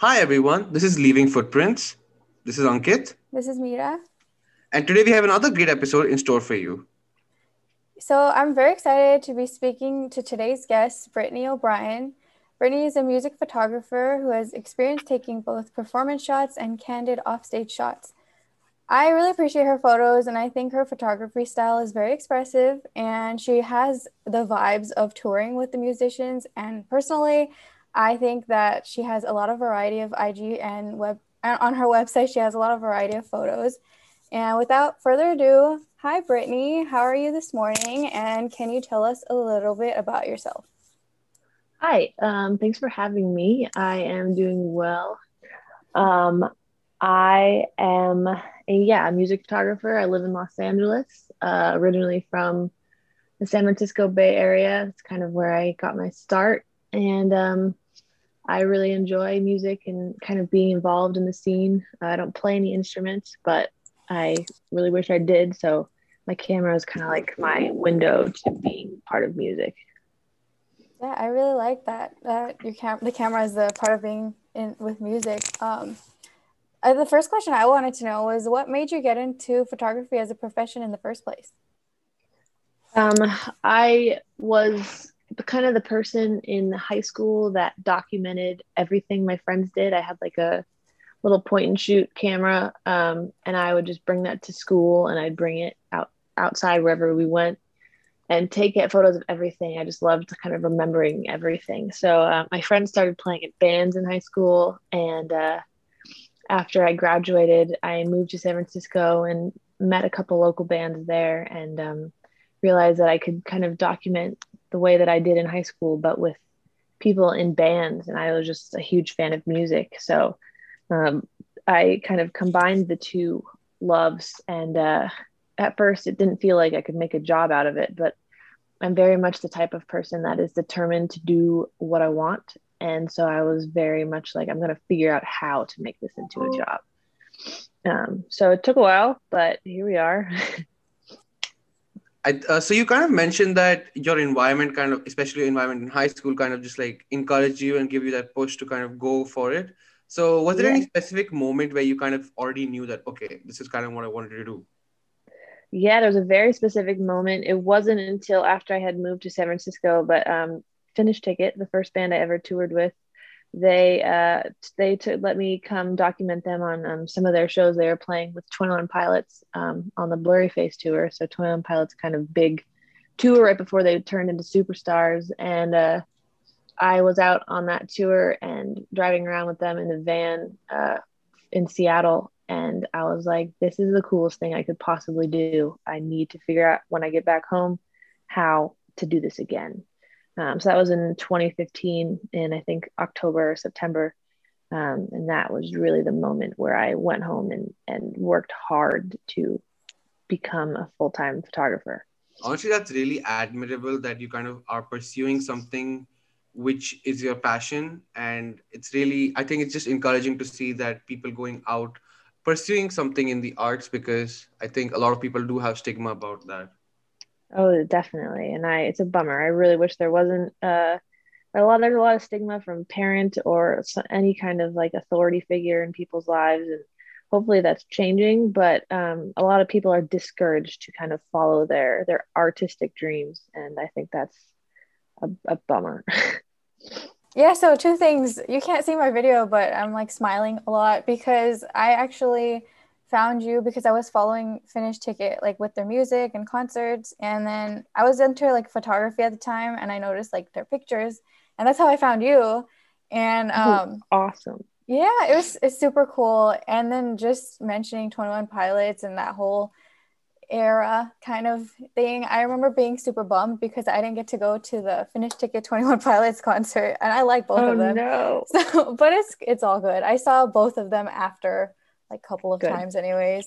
Hi, everyone. This is Leaving Footprints. This is Ankit. This is Mira. And today we have another great episode in store for you. So, I'm very excited to be speaking to today's guest, Brittany O'Brien. Brittany is a music photographer who has experience taking both performance shots and candid offstage shots. I really appreciate her photos, and I think her photography style is very expressive, and she has the vibes of touring with the musicians. And personally, I think that she has a lot of variety of IG and web on her website. She has a lot of variety of photos. And without further ado, hi Brittany, how are you this morning? And can you tell us a little bit about yourself? Hi, um, thanks for having me. I am doing well. Um, I am a yeah a music photographer. I live in Los Angeles, uh, originally from the San Francisco Bay Area. It's kind of where I got my start, and um, I really enjoy music and kind of being involved in the scene. I don't play any instruments, but I really wish I did. So my camera is kind of like my window to being part of music. Yeah, I really like that. That your cam the camera is the part of being in with music. Um, uh, the first question I wanted to know was what made you get into photography as a profession in the first place? Um, I was kind of the person in high school that documented everything my friends did. I had like a little point and shoot camera, um, and I would just bring that to school and I'd bring it out outside wherever we went and take photos of everything. I just loved kind of remembering everything. So uh, my friends started playing in bands in high school, and uh, after I graduated, I moved to San Francisco and met a couple local bands there, and um, realized that I could kind of document the way that I did in high school, but with people in bands. And I was just a huge fan of music, so um, I kind of combined the two loves. And uh, at first, it didn't feel like I could make a job out of it, but I'm very much the type of person that is determined to do what I want and so i was very much like i'm going to figure out how to make this into a job um, so it took a while but here we are I, uh, so you kind of mentioned that your environment kind of especially your environment in high school kind of just like encouraged you and give you that push to kind of go for it. So was there yeah. any specific moment where you kind of already knew that okay this is kind of what i wanted to do? Yeah there was a very specific moment. It wasn't until after i had moved to san francisco but um, Finish Ticket, the first band I ever toured with, they uh, they t- let me come document them on um, some of their shows they were playing with Twenty One Pilots um, on the Blurry Blurryface tour. So Twenty One Pilots kind of big tour right before they turned into superstars, and uh, I was out on that tour and driving around with them in the van uh, in Seattle. And I was like, this is the coolest thing I could possibly do. I need to figure out when I get back home how to do this again. Um, so that was in 2015 in I think October or September. Um, and that was really the moment where I went home and, and worked hard to become a full time photographer. Honestly, that's really admirable that you kind of are pursuing something which is your passion. And it's really, I think it's just encouraging to see that people going out pursuing something in the arts because I think a lot of people do have stigma about that. Oh, definitely. And I, it's a bummer. I really wish there wasn't uh, a lot. There's a lot of stigma from parent or any kind of like authority figure in people's lives, and hopefully that's changing. But um, a lot of people are discouraged to kind of follow their their artistic dreams, and I think that's a, a bummer. yeah. So two things. You can't see my video, but I'm like smiling a lot because I actually found you because I was following Finish Ticket like with their music and concerts and then I was into like photography at the time and I noticed like their pictures and that's how I found you. And oh, um awesome. yeah it was it's super cool. And then just mentioning 21 pilots and that whole era kind of thing I remember being super bummed because I didn't get to go to the Finish Ticket 21 Pilots concert and I like both oh, of them. no. so but it's it's all good. I saw both of them after like couple of Good. times anyways.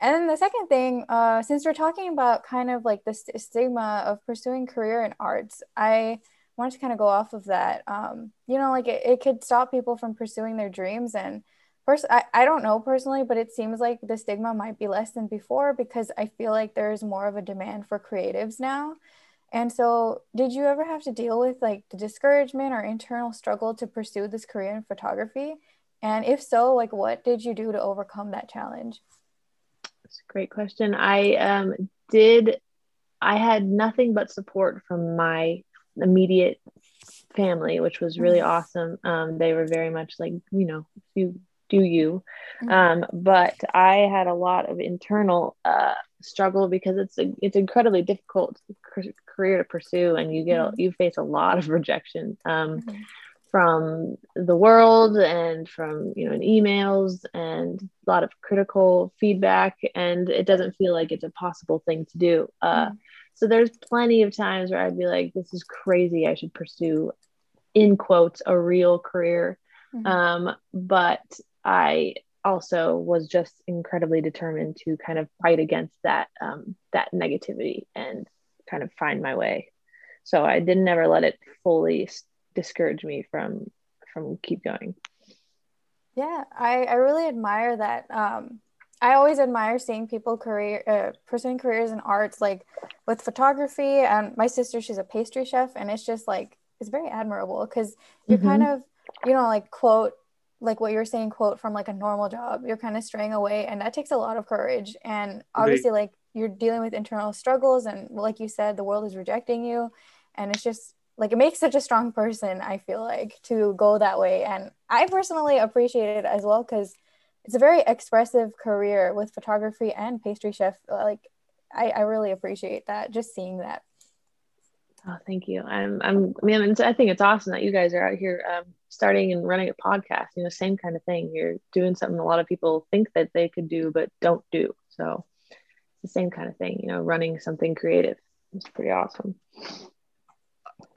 And then the second thing uh, since we're talking about kind of like the st- stigma of pursuing career in arts i wanted to kind of go off of that. Um, you know like it, it could stop people from pursuing their dreams. And first I, I don't know personally but it seems like the stigma might be less than before because i feel like there's more of a demand for creatives now. And so did you ever have to deal with like the discouragement or internal struggle to pursue this career in photography And if so, like what did you do to overcome that challenge? That's a great question. I um, did, I had nothing but support from my immediate family, which was really mm-hmm. awesome. Um, they were very much like, you know, you do you. Mm-hmm. Um, but I had a lot of internal uh, struggle because it's a, it's incredibly difficult career to pursue, and you get mm-hmm. you face a lot of rejection um, mm-hmm. From the world and from you know emails and a lot of critical feedback, and it doesn't feel like it's a possible thing to do. Uh, mm-hmm. so there's plenty of times where I'd be like, "This is crazy. I should pursue." in quotes a real career mm-hmm. um, but I also was just incredibly determined to kind of fight against that um, that negativity and kind of find my way. So I didn't ever let it fully discourage me from from keep going. Yeah, I, I really admire that. Um, I always admire seeing people career uh, pursuing careers in arts, like with photography. And my sister, she's a pastry chef, and it's just like it's very admirable because you're mm-hmm. kind of you know like quote like what you're saying quote from like a normal job you're kind of straying away and that takes a lot of courage and obviously like you're dealing with internal struggles and like you said the world is rejecting you and it's just like it makes such a strong person i feel like to go that way and i personally appreciate it as well because it's a very expressive career with photography and pastry chef like I, I really appreciate that just seeing that Oh, thank you. I'm, I'm, I mean, I think it's awesome that you guys are out here um, starting and running a podcast. You know, same kind of thing. You're doing something a lot of people think that they could do, but don't do. So it's the same kind of thing. You know, running something creative. It's pretty awesome.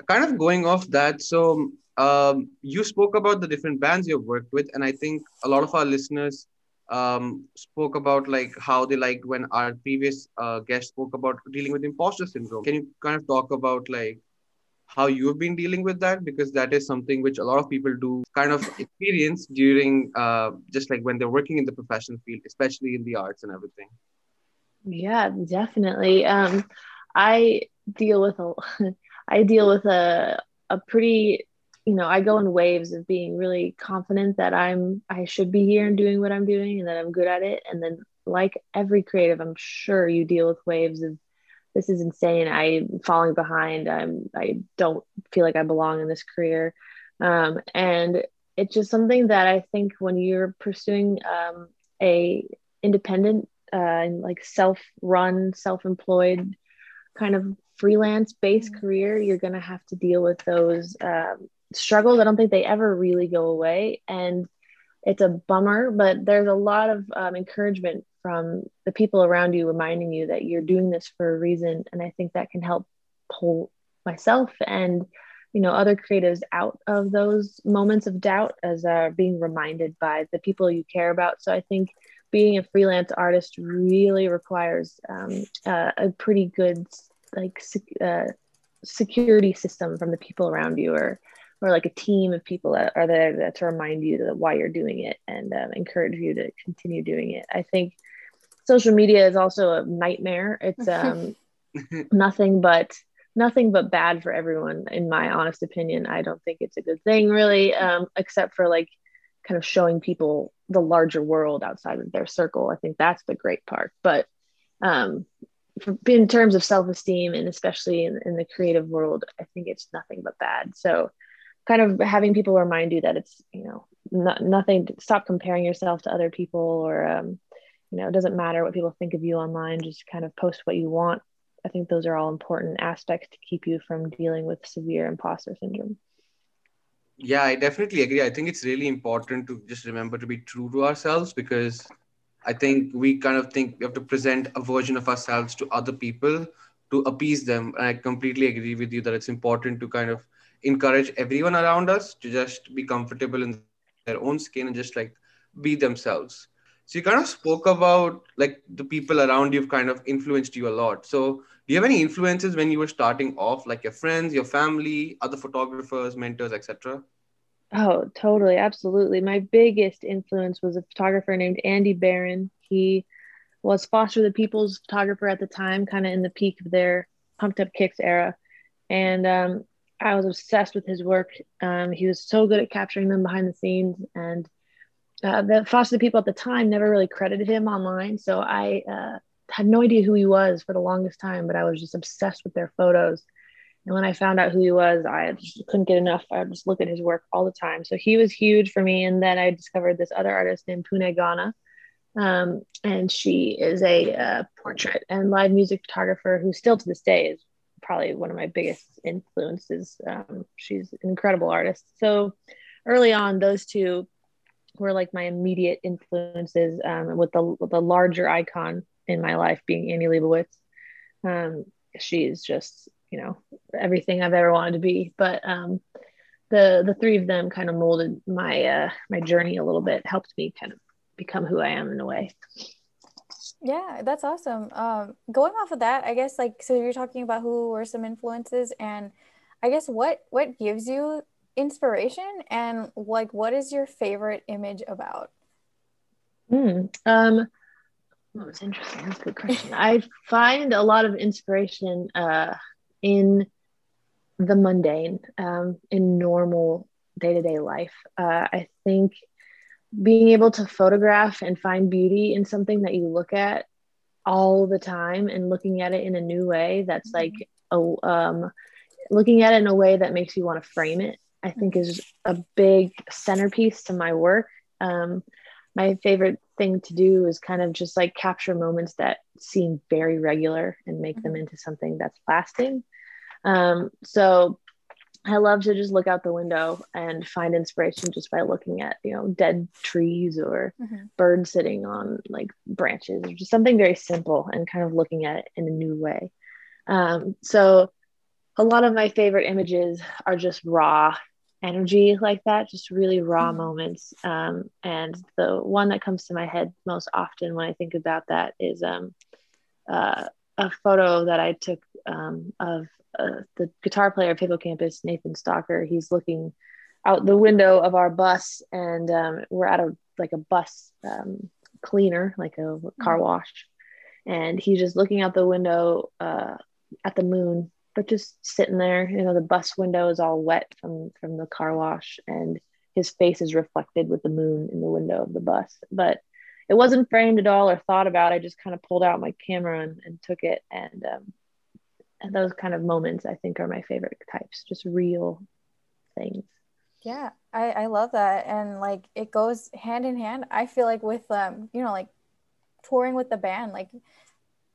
Kind of going off that. So um, you spoke about the different bands you've worked with, and I think a lot of our listeners um, spoke about like how they liked when our previous uh, guest spoke about dealing with imposter syndrome. Can you kind of talk about like how you've been dealing with that because that is something which a lot of people do kind of experience during uh, just like when they're working in the professional field, especially in the arts and everything. Yeah, definitely. Um, I deal with a, I deal with a a pretty you know, I go in waves of being really confident that I'm I should be here and doing what I'm doing and that I'm good at it. And then like every creative, I'm sure you deal with waves of this is insane. I'm falling behind. I'm I don't feel like I belong in this career. Um, and it's just something that I think when you're pursuing um, a independent uh, and like self-run, self-employed kind of freelance based mm-hmm. career, you're going to have to deal with those um, struggles. I don't think they ever really go away. And it's a bummer, but there's a lot of um, encouragement from the people around you reminding you that you're doing this for a reason. And I think that can help pull myself and you know other creatives out of those moments of doubt as uh, being reminded by the people you care about so i think being a freelance artist really requires um, uh, a pretty good like uh, security system from the people around you or or like a team of people that are there to remind you that why you're doing it and um, encourage you to continue doing it. I think social media is also a nightmare. It's um, nothing but nothing but bad for everyone, in my honest opinion. I don't think it's a good thing, really, um, except for like kind of showing people the larger world outside of their circle. I think that's the great part. But um, in terms of self esteem and especially in, in the creative world, I think it's nothing but bad. So kind of having people remind you that it's you know not, nothing stop comparing yourself to other people or um, you know it doesn't matter what people think of you online just kind of post what you want. I think those are all important aspects to keep you from dealing with severe imposter syndrome. Yeah i definitely agree. I think it's really important to just remember to be true to ourselves because i think we kind of think we have to present a version of ourselves to other people to appease them. And i completely agree with you that it's important to kind of encourage everyone around us to just be comfortable in their own skin and just like be themselves. So you kind of spoke about like the people around you've kind of influenced you a lot. So do you have any influences when you were starting off like your friends your family other photographers mentors etc oh totally absolutely my biggest influence was a photographer named andy barron he was foster the people's photographer at the time kind of in the peak of their pumped up kicks era and um, I was obsessed with his work. Um, he was so good at capturing them behind the scenes, and uh, the foster the people at the time never really credited him online. So I uh, had no idea who he was for the longest time, but I was just obsessed with their photos. And when I found out who he was, I just couldn't get enough. I would just look at his work all the time. So he was huge for me. And then I discovered this other artist named Pooneh Ghana. Um, and she is a uh, portrait and live music photographer who still to this day is probably one of my biggest influences. Um, she's an incredible artist. So early on, those two were like my immediate influences um, with the, with the larger icon in my life being Annie Leibovitz. Um, she's just you know everything I've ever wanted to be. But um, the the three of them kind of molded my uh, my journey a little bit, helped me kind of become who I am in a way. Yeah, that's awesome. Um, going off of that, I guess like so you're talking about who were some influences, and I guess what what gives you inspiration, and like what is your favorite image about? Mm, um, Oh, it's interesting. That's a good question. I find a lot of inspiration uh, in the mundane, um, in normal day to day life. Uh, I think being able to photograph and find beauty in something that you look at all the time and looking at it in a new way that's mm-hmm. like a, um, looking at it in a way that makes you want to frame it, I think is a big centerpiece to my work. Um, my favorite thing to do is kind of just like capture moments that seem very regular and make them mm-hmm. into something that's lasting. Um, so I love to just look out the window and find inspiration just by looking at, you know, dead trees or mm-hmm. birds sitting on like branches or just something very simple and kind of looking at it in a new way. Um, so a lot of my favorite images are just raw energy like that, just really raw mm-hmm. moments. Um, and the one that comes to my head most often when I think about that is um, uh, a photo that I took um, of uh, the guitar player of Hippo Campus, Nathan Stocker. He's looking out the window of our bus, and um, we're at a like a bus um, cleaner, like a car mm-hmm. wash, and he's just looking out the window uh, at the moon but just sitting there you know the bus window is all wet from from the car wash and his face is reflected with the moon in the window of the bus. But it wasn't framed at all or thought about. I just kind of pulled out my camera and, and took it and um, and those kind of moments i think are my favorite types just real things. Yeah i i love that and like it goes hand in hand. I feel like with um you know like touring with the band like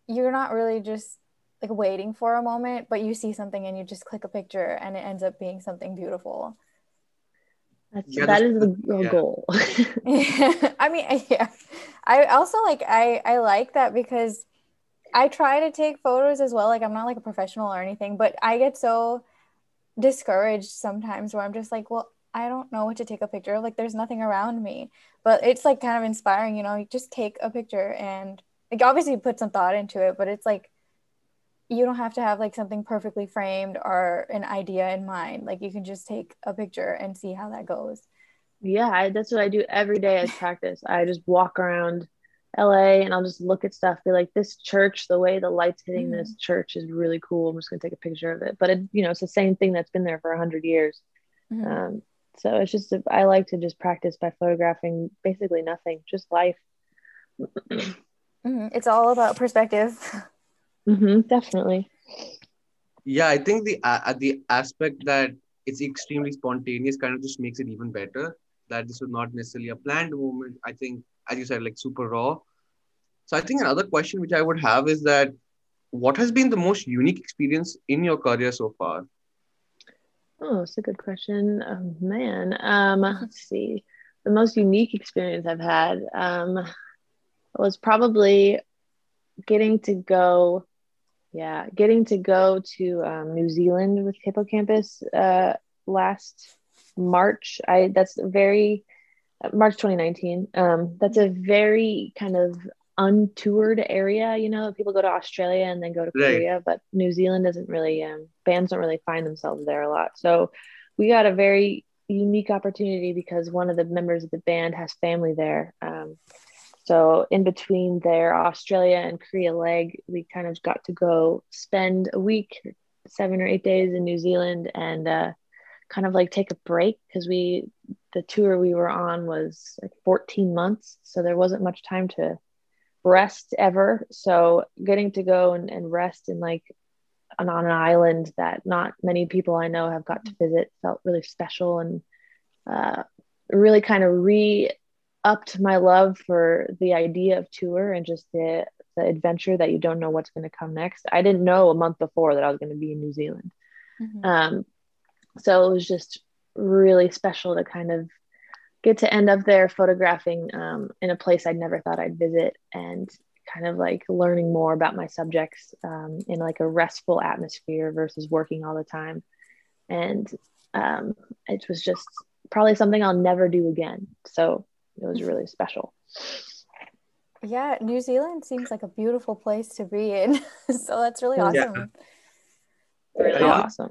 you're not really just like waiting for a moment, but you see something and you just click a picture and it ends up being something beautiful. That's, yeah, that is the yeah. goal. yeah. I mean, yeah. I also like I I like that because I try to take photos as well. Like I'm not like a professional or anything, but I get so discouraged sometimes where I'm just like, well, I don't know what to take a picture of. Like there's nothing around me. But it's like kind of inspiring, you know, you just take a picture and like obviously put some thought into it, but it's like you don't have to have like something perfectly framed or an idea in mind. Like you can just take a picture and see how that goes. Yeah, I, that's what I do every day as practice. I just walk around LA and I'll just look at stuff, be like, this church, the way the light's hitting mm. this church is really cool. I'm just gonna take a picture of it. But it, you know, it's the same thing that's been there for a hundred years. Mm. Um, so it's just I like to just practice by photographing basically nothing, just life. mm-hmm. It's all about perspective. Mm-hmm, definitely. Yeah, I think the uh, the aspect that it's extremely spontaneous kind of just makes it even better. That this was not necessarily a planned moment. I think, as you said, like super raw. So I think another question which I would have is that what has been the most unique experience in your career so far? Oh, it's a good question. Oh, man, um, let's see. The most unique experience I've had um, was probably getting to go yeah, getting to go to um, New Zealand with Hippo Campus uh, last March. I that's very uh, March 2019. Um, that's a very kind of untoured area. You know, people go to Australia and then go to right. Korea, but New Zealand doesn't really. Um, bands don't really find themselves there a lot. So we got a very unique opportunity because one of the members of the band has family there. Um, so in between their Australia and Korea leg, we kind of got to go spend a week, seven or eight days in New Zealand, and uh, kind of like take a break because we the tour we were on was like 14 months, so there wasn't much time to rest ever. So getting to go and, and rest in like on, on an island that not many people I know have got to visit felt really special and uh, really kind of re upped my love for the idea of tour and just the the adventure that you don't know what's going to come next. I didn't know a month before that I was going to be in New Zealand. Mm-hmm. Um, so it was just really special to kind of get to end up there photographing um, in a place I'd never thought I'd visit and kind of like learning more about my subjects um, in like a restful atmosphere versus working all the time. And um, it was just probably something I'll never do again. So it was really special. Yeah, New Zealand seems like a beautiful place to be in. so that's really awesome. Yeah. Really awesome.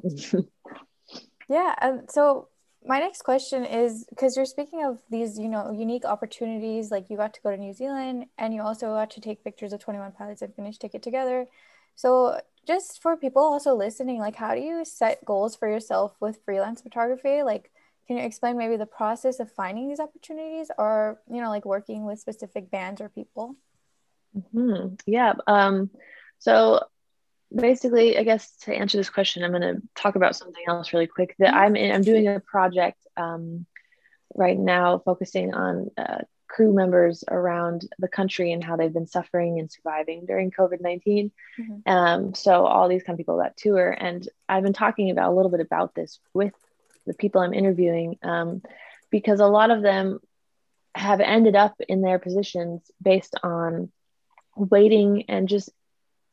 yeah. Um, so my next question is because you're speaking of these, you know, unique opportunities, like you got to go to New Zealand and you also got to take pictures of 21 Pilots and finish Ticket together. So just for people also listening, like how do you set goals for yourself with freelance photography? Like can you explain maybe the process of finding these opportunities or you know like working with specific bands or people mm-hmm. yeah um, so basically i guess to answer this question i'm going to talk about something else really quick that i'm in, i'm doing a project um, right now focusing on uh, crew members around the country and how they've been suffering and surviving during covid-19 mm-hmm. um, so all these kind of people that tour and i've been talking about a little bit about this with the people I'm interviewing, um, because a lot of them have ended up in their positions based on waiting and just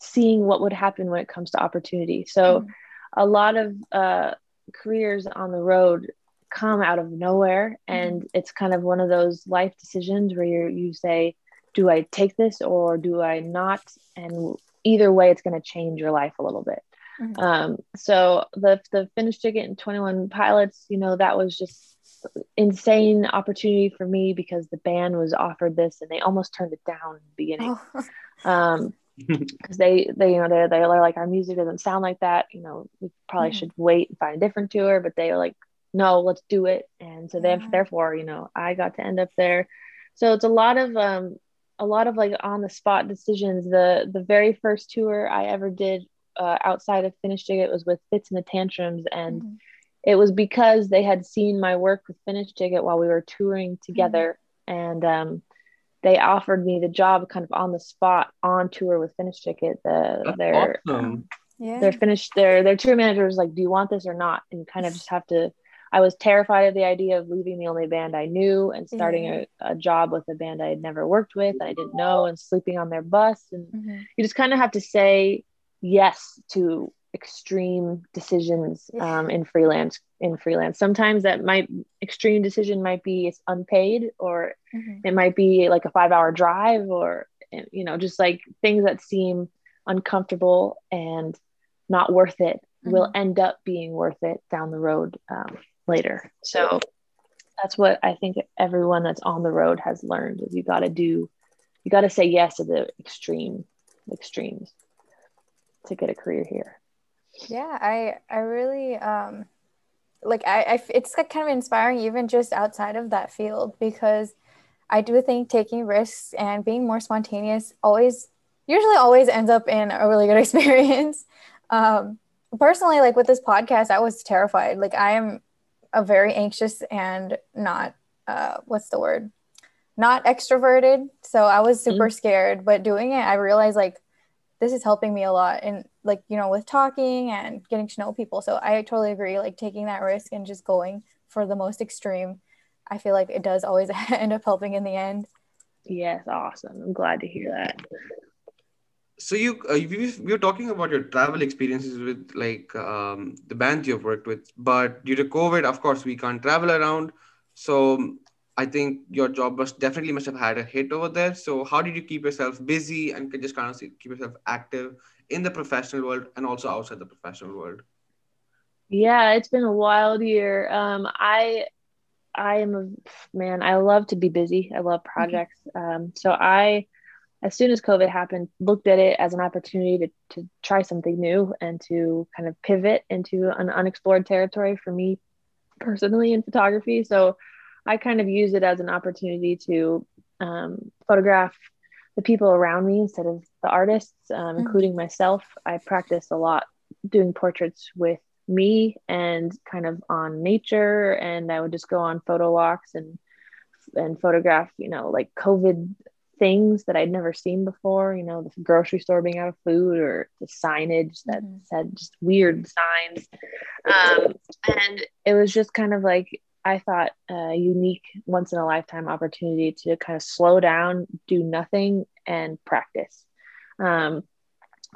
seeing what would happen when it comes to opportunity. So, mm-hmm. a lot of uh, careers on the road come out of nowhere, and mm-hmm. it's kind of one of those life decisions where you you say, "Do I take this or do I not?" And either way, it's going to change your life a little bit. Mm-hmm. Um, so the the finish ticket and 21 pilots, you know, that was just insane opportunity for me because the band was offered this and they almost turned it down in the beginning. Oh. um, because they they you know they're they're like our music doesn't sound like that you know we probably mm-hmm. should wait and find a different tour but they are like no let's do it and so mm-hmm. therefore you know i got to end up there so it's a lot of um a lot of like on the spot decisions the the very first tour i ever did uh, outside of Finish Ticket was with Fitz and the Tantrums, and mm-hmm. it was because they had seen my work with Finish Ticket while we were touring together, mm-hmm. and um, they offered me the job kind of on the spot on tour with Finish Ticket. The That's their awesome. um, yeah. their finished their their tour manager was like, "Do you want this or not?" And you kind of just have to. I was terrified of the idea of leaving the only band I knew and starting mm-hmm. a, a, job with a band I had never worked with, I didn't know, and sleeping on their bus. And mm-hmm. you just kind of have to say yes to extreme decisions um, in freelance in freelance sometimes that might extreme decision might be it's unpaid or mm-hmm. it might be like a five hour drive or you know just like things that seem uncomfortable and not worth it mm-hmm. will end up being worth it down the road um, later so that's what i think everyone that's on the road has learned is you got to do you got to say yes to the extreme extremes to get a career here. Yeah i i really um like I, I it's kind of inspiring even just outside of that field because i do think taking risks and being more spontaneous always usually always ends up in a really good experience. Um personally like with this podcast i was terrified. Like i am a very anxious and not uh what's the word? Not extroverted. So i was super mm-hmm. scared but doing it i realized like this is helping me a lot and like you know with talking and getting to know people. So i totally agree like taking that risk and just going for the most extreme i feel like it does always end up helping in the end. Yes awesome. I'm glad to hear that. So you uh, we, we were talking about your travel experiences with like um, the bands you've worked with but due to covid of course we can't travel around. So I think your job must definitely must have had a hit over there. So how did you keep yourself busy and just kind of keep yourself active in the professional world and also outside the professional world? Yeah, it's been a wild year. Um, I I am a man. I love to be busy. I love mm-hmm. projects. Um, so I, as soon as COVID happened, looked at it as an opportunity to to try something new and to kind of pivot into an unexplored territory for me personally in photography. So I kind of use it as an opportunity to um, photograph the people around me instead of the artists, um, mm-hmm. including myself. I practice a lot doing portraits with me and kind of on nature, and I would just go on photo walks and and photograph, you know, like COVID things that I'd never seen before, you know, the grocery store being out of food or the signage that mm-hmm. said just weird signs. Um, and it was just kind of like, I thought a unique once in a lifetime opportunity to kind of slow down, do nothing, and practice. Um,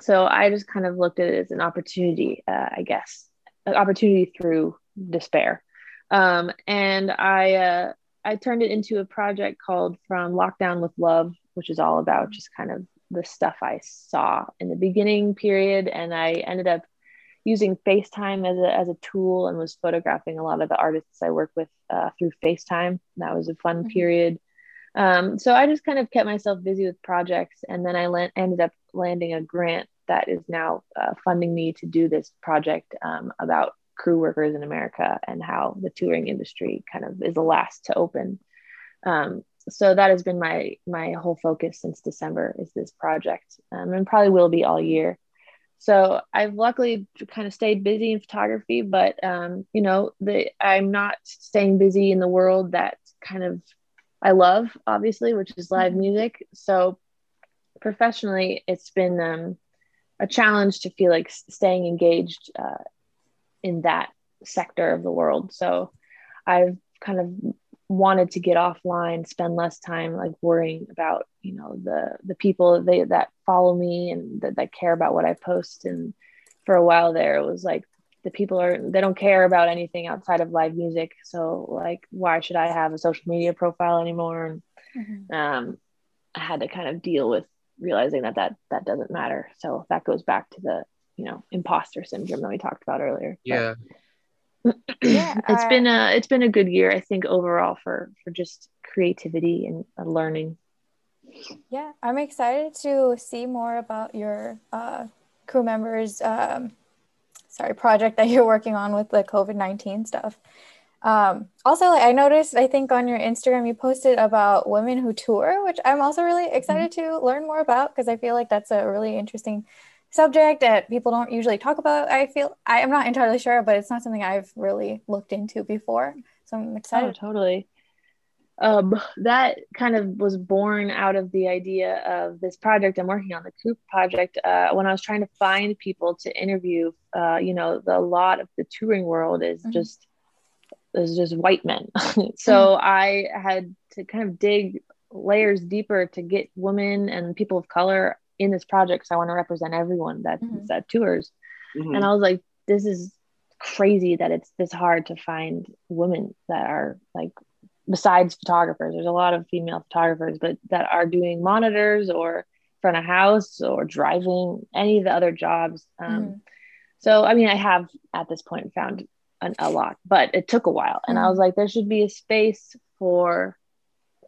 so I just kind of looked at it as an opportunity, uh, I guess, an opportunity through despair. Um, and I, uh, I turned it into a project called From Lockdown with Love, which is all about just kind of the stuff I saw in the beginning period. And I ended up using FaceTime as a, as a tool and was photographing a lot of the artists I work with uh, through FaceTime. That was a fun mm-hmm. period. Um, so I just kind of kept myself busy with projects. And then I la- ended up landing a grant that is now uh, funding me to do this project um, about crew workers in America and how the touring industry kind of is the last to open. Um, so that has been my my whole focus since December is this project, um, and probably will be all year. So I've luckily kind of stayed busy in photography, but um, you know, the I'm not staying busy in the world that kind of I love, obviously, which is live mm-hmm. music. So professionally, it's been um, a challenge to feel like staying engaged uh, in that sector of the world. So I've kind of wanted to get offline, spend less time like worrying about, you know, the the people they, that follow me and that, that care about what I post. And for a while there, it was like the people are they don't care about anything outside of live music. So like, why should I have a social media profile anymore? And mm-hmm. um, I had to kind of deal with realizing that that that doesn't matter. So that goes back to the you know imposter syndrome that we talked about earlier yeah yeah it's uh, been a it's been a good year i think overall for for just creativity and learning yeah i'm excited to see more about your uh, crew members um, sorry project that you're working on with the covid-19 stuff um, also like, i noticed i think on your instagram you posted about women who tour which i'm also really excited mm-hmm. to learn more about because i feel like that's a really interesting subject that people don't usually talk about. I feel I am not entirely sure, but it's not something I've really looked into before. So I'm excited. Oh, totally. Um, that kind of was born out of the idea of this project I'm working on, the Coop project. Uh, when I was trying to find people to interview, uh, you know, the, a lot of the touring world is mm-hmm. just is just white men. so mm-hmm. I had to kind of dig layers deeper to get women and people of color in this project because I want to represent everyone that mm-hmm. that tours. Mm-hmm. And I was like, this is crazy that it's this hard to find women that are like besides photographers. There's a lot of female photographers, but that are doing monitors or front of house or driving any of the other jobs. Um, mm-hmm. So I mean, I have at this point found an, a lot, but it took a while, and I was mm-hmm. like, there should be a space for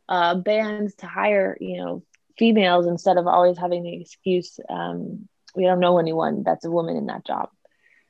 uh, bands to hire, you know, females instead of always having the excuse um, we don't know anyone that's a woman in that job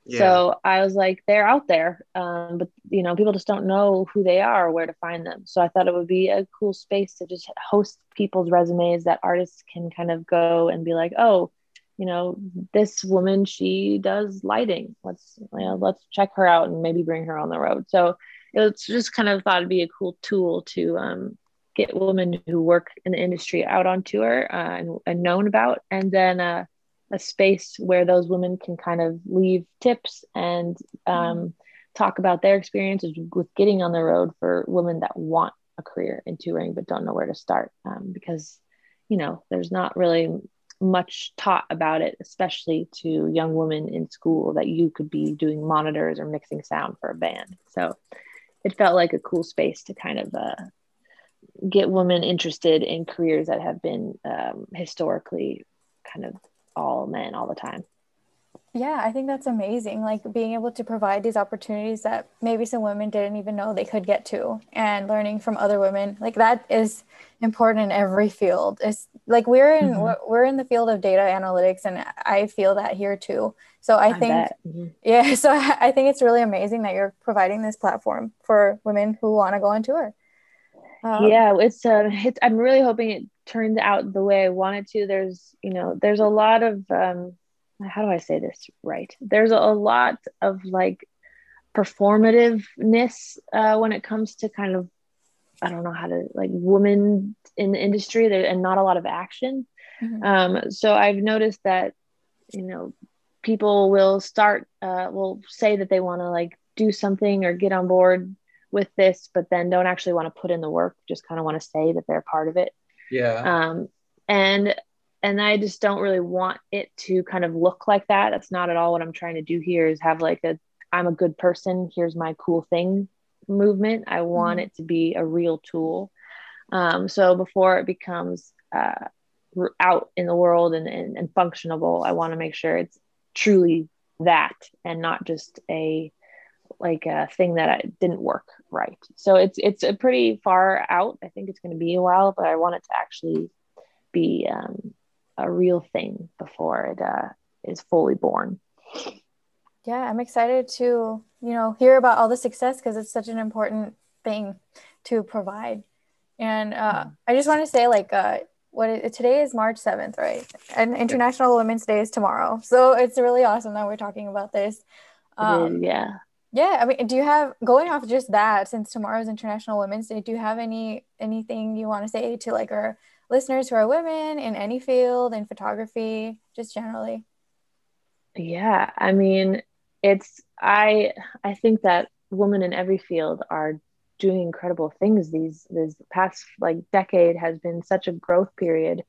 yeah. so i was like they're out there um, but you know people just don't know who they are or where to find them. So i thought it would be a cool space to just host people's resumes that artists can kind of go and be like oh you know this woman she does lighting. Let's you know let's check her out and maybe bring her on the road. So it's just kind of thought it'd be a cool tool to um, get women who work in the industry out on tour uh, and, and, known about, and then uh, a space where those women can kind of leave tips and um, mm-hmm. talk about their experiences with getting on the road for women that want a career in touring but don't know where to start um, because you know there's not really much taught about it especially to young women in school that you could be doing monitors or mixing sound for a band so it felt like a cool space to kind of uh, get women interested in careers that have been um, historically kind of all men all the time. Yeah, I think that's amazing. Like being able to provide these opportunities that maybe some women didn't even know they could get to and learning from other women. Like that is important in every field. It's like we're in mm-hmm. we're in the field of data analytics and I feel that here too. So I, I think mm-hmm. yeah, so I think it's really amazing that you're providing this platform for women who want to go on tour. Um, yeah, it's uh, it's. I'm really hoping it turns out the way I wanted to. There's, you know, there's a lot of um, how do I say this right? There's a lot of like performativeness uh, when it comes to kind of I don't know how to like women in the industry there, and not a lot of action. Mm-hmm. Um, so I've noticed that you know people will start uh, will say that they want to like do something or get on board with this, but then don't actually want to put in the work. Just kind of want to say that they're part of it. Yeah. Um, and and I just don't really want it to kind of look like that. That's not at all what I'm trying to do here. Is have like a I'm a good person. Here's my cool thing movement. I want mm-hmm. it to be a real tool. Um, so before it becomes uh, out in the world and, and, and functionable, I want to make sure it's truly that and not just a like a thing that didn't work right. So it's it's a pretty far out. I think it's going to be a while, but I want it to actually be um, a real thing before it uh, is fully born. Yeah, I'm excited to you know hear about all the success because it's such an important thing to provide. And uh, I just want to say, like, uh, what is, today is March 7th, right? And International Women's Day is tomorrow. So it's really awesome that we're talking about this. Um, yeah. Yeah, I mean, do you have going off just that since tomorrow's International Women's Day? Do you have any anything you want to say to like our listeners who are women in any field in photography, just generally? Yeah, I mean, it's I I think that women in every field are doing incredible things. These this past like decade has been such a growth period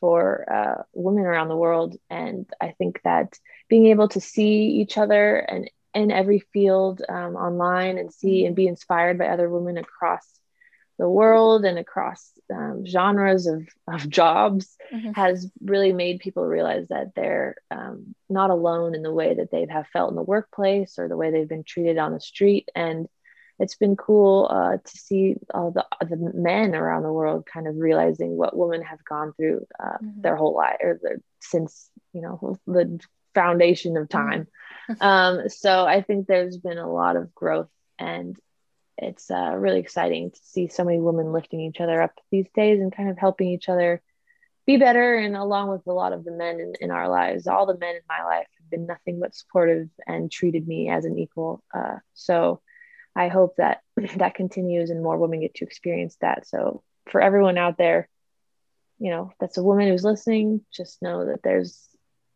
for uh, women around the world, and I think that being able to see each other and in every field um, online and see and be inspired by other women across the world and across um, genres of, of jobs mm-hmm. has really made people realize that they're um, not alone in the way that they have felt in the workplace or the way they've been treated on the street. And it's been cool uh, to see all the, the men around the world kind of realizing what women have gone through uh, mm-hmm. their whole life or their, since, you know, the foundation of mm-hmm. time. um, so I think there's been a lot of growth, and it's uh, really exciting to see so many women lifting each other up these days and kind of helping each other be better. And along with a lot of the men in, in our lives, all the men in my life have been nothing but supportive and treated me as an equal. Uh, so I hope that that continues and more women get to experience that. So for everyone out there, you know, that's a woman who's listening, just know that there's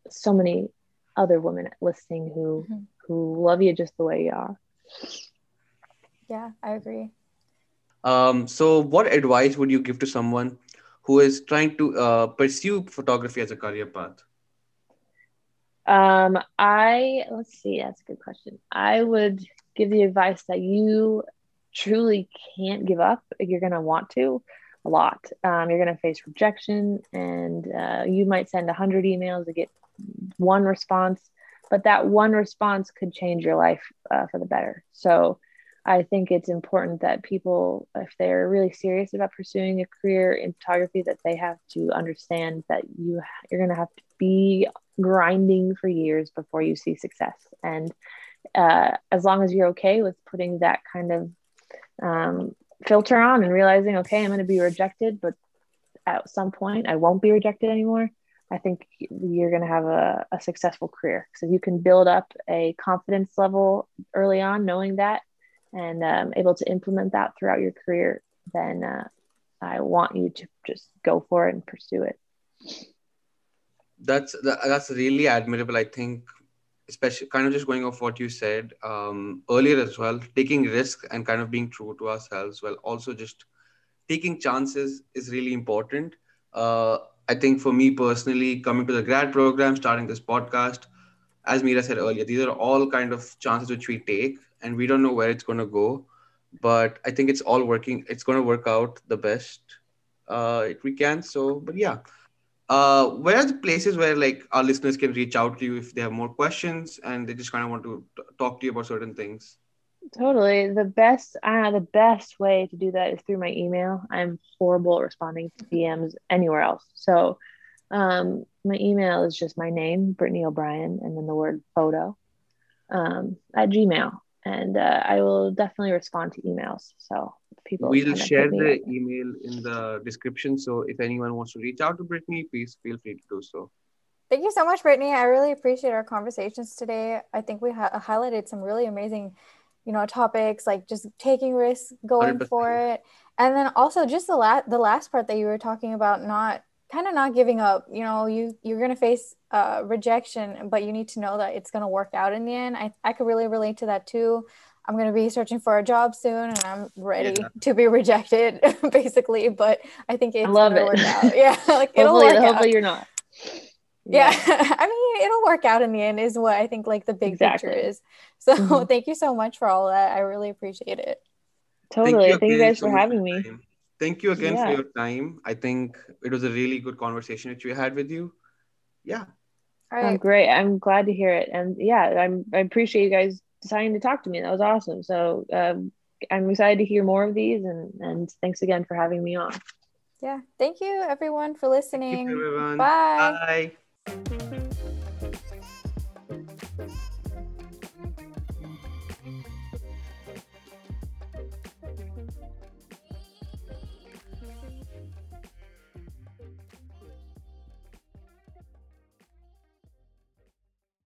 so many other women listening who mm-hmm. who love you just the way you are. Yeah, I agree. Um, so, what advice would you give to someone who is trying to uh, pursue photography as a career path? Um, I let's see. That's a good question. I would give the advice that you truly can't give up. You're gonna want to a lot. Um, you're gonna face rejection, and uh, you might send a hundred emails to get one response, but that one response could change your life uh, for the better. So I think it's important that people, if they're really serious about pursuing a career in photography, that they have to understand that you you're going to have to be grinding for years before you see success. And uh, as long as you're okay with putting that kind of um, filter on and realizing, okay, I'm going to be rejected, but at some point I won't be rejected anymore. I think you're going to have a, a successful career. So you can build up a confidence level early on, knowing that, and um, able to implement that throughout your career, then uh, I want you to just go for it and pursue it. That's that's really admirable. I think, especially kind of just going off what you said um, earlier as well, taking risks and kind of being true to ourselves, while also just taking chances is really important. Uh, I think for me personally, coming to the grad program, starting this podcast, as Mira said earlier, these are all kind of chances which we take, and we don't know where it's going to go. But I think it's all working. It's going to work out the best uh, we can. So, but yeah, uh, where are the places where like our listeners can reach out to you if they have more questions and they just kind of want to t- talk to you about certain things? Totally. The best uh, the best way to do that is through my email. I'm horrible at responding to DMs anywhere else. So um, my email is just my name, Brittany O'Brien, and then the word photo um, at Gmail. And uh, I will definitely respond to emails. So people. We'll share the up. email in the description. So if anyone wants to reach out to Brittany, please feel free to do so. Thank you so much, Brittany. I really appreciate our conversations today. I think we ha- highlighted some really amazing, you know, topics like just taking risks, going 100%. for it, and then also just the last the last part that you were talking about, not kind of not giving up. You know, you you're gonna face uh, rejection, but you need to know that it's gonna work out in the end. I I could really relate to that too. I'm gonna be searching for a job soon, and I'm ready Yeah. to be rejected, basically. But I think it's love gonna it. work out. Yeah, like it'll Hopefully, work out hopefully you're not. Yeah i mean it'll work out in the end is what i think like the big Exactly. picture is so Mhm. thank you so much for all that i really appreciate it Totally. Thank you, again guys so for having me. time. Thank you again Yeah. for your time. I think it was a really good conversation which we had with you. Yeah. all right great. I'm glad to hear it. And yeah, I'm I appreciate you guys deciding to talk to me. That was awesome. So um, I'm excited to hear more of these and and thanks again for having me on. yeah thank you everyone for Thank listening you, everyone. bye Bye. Thank you.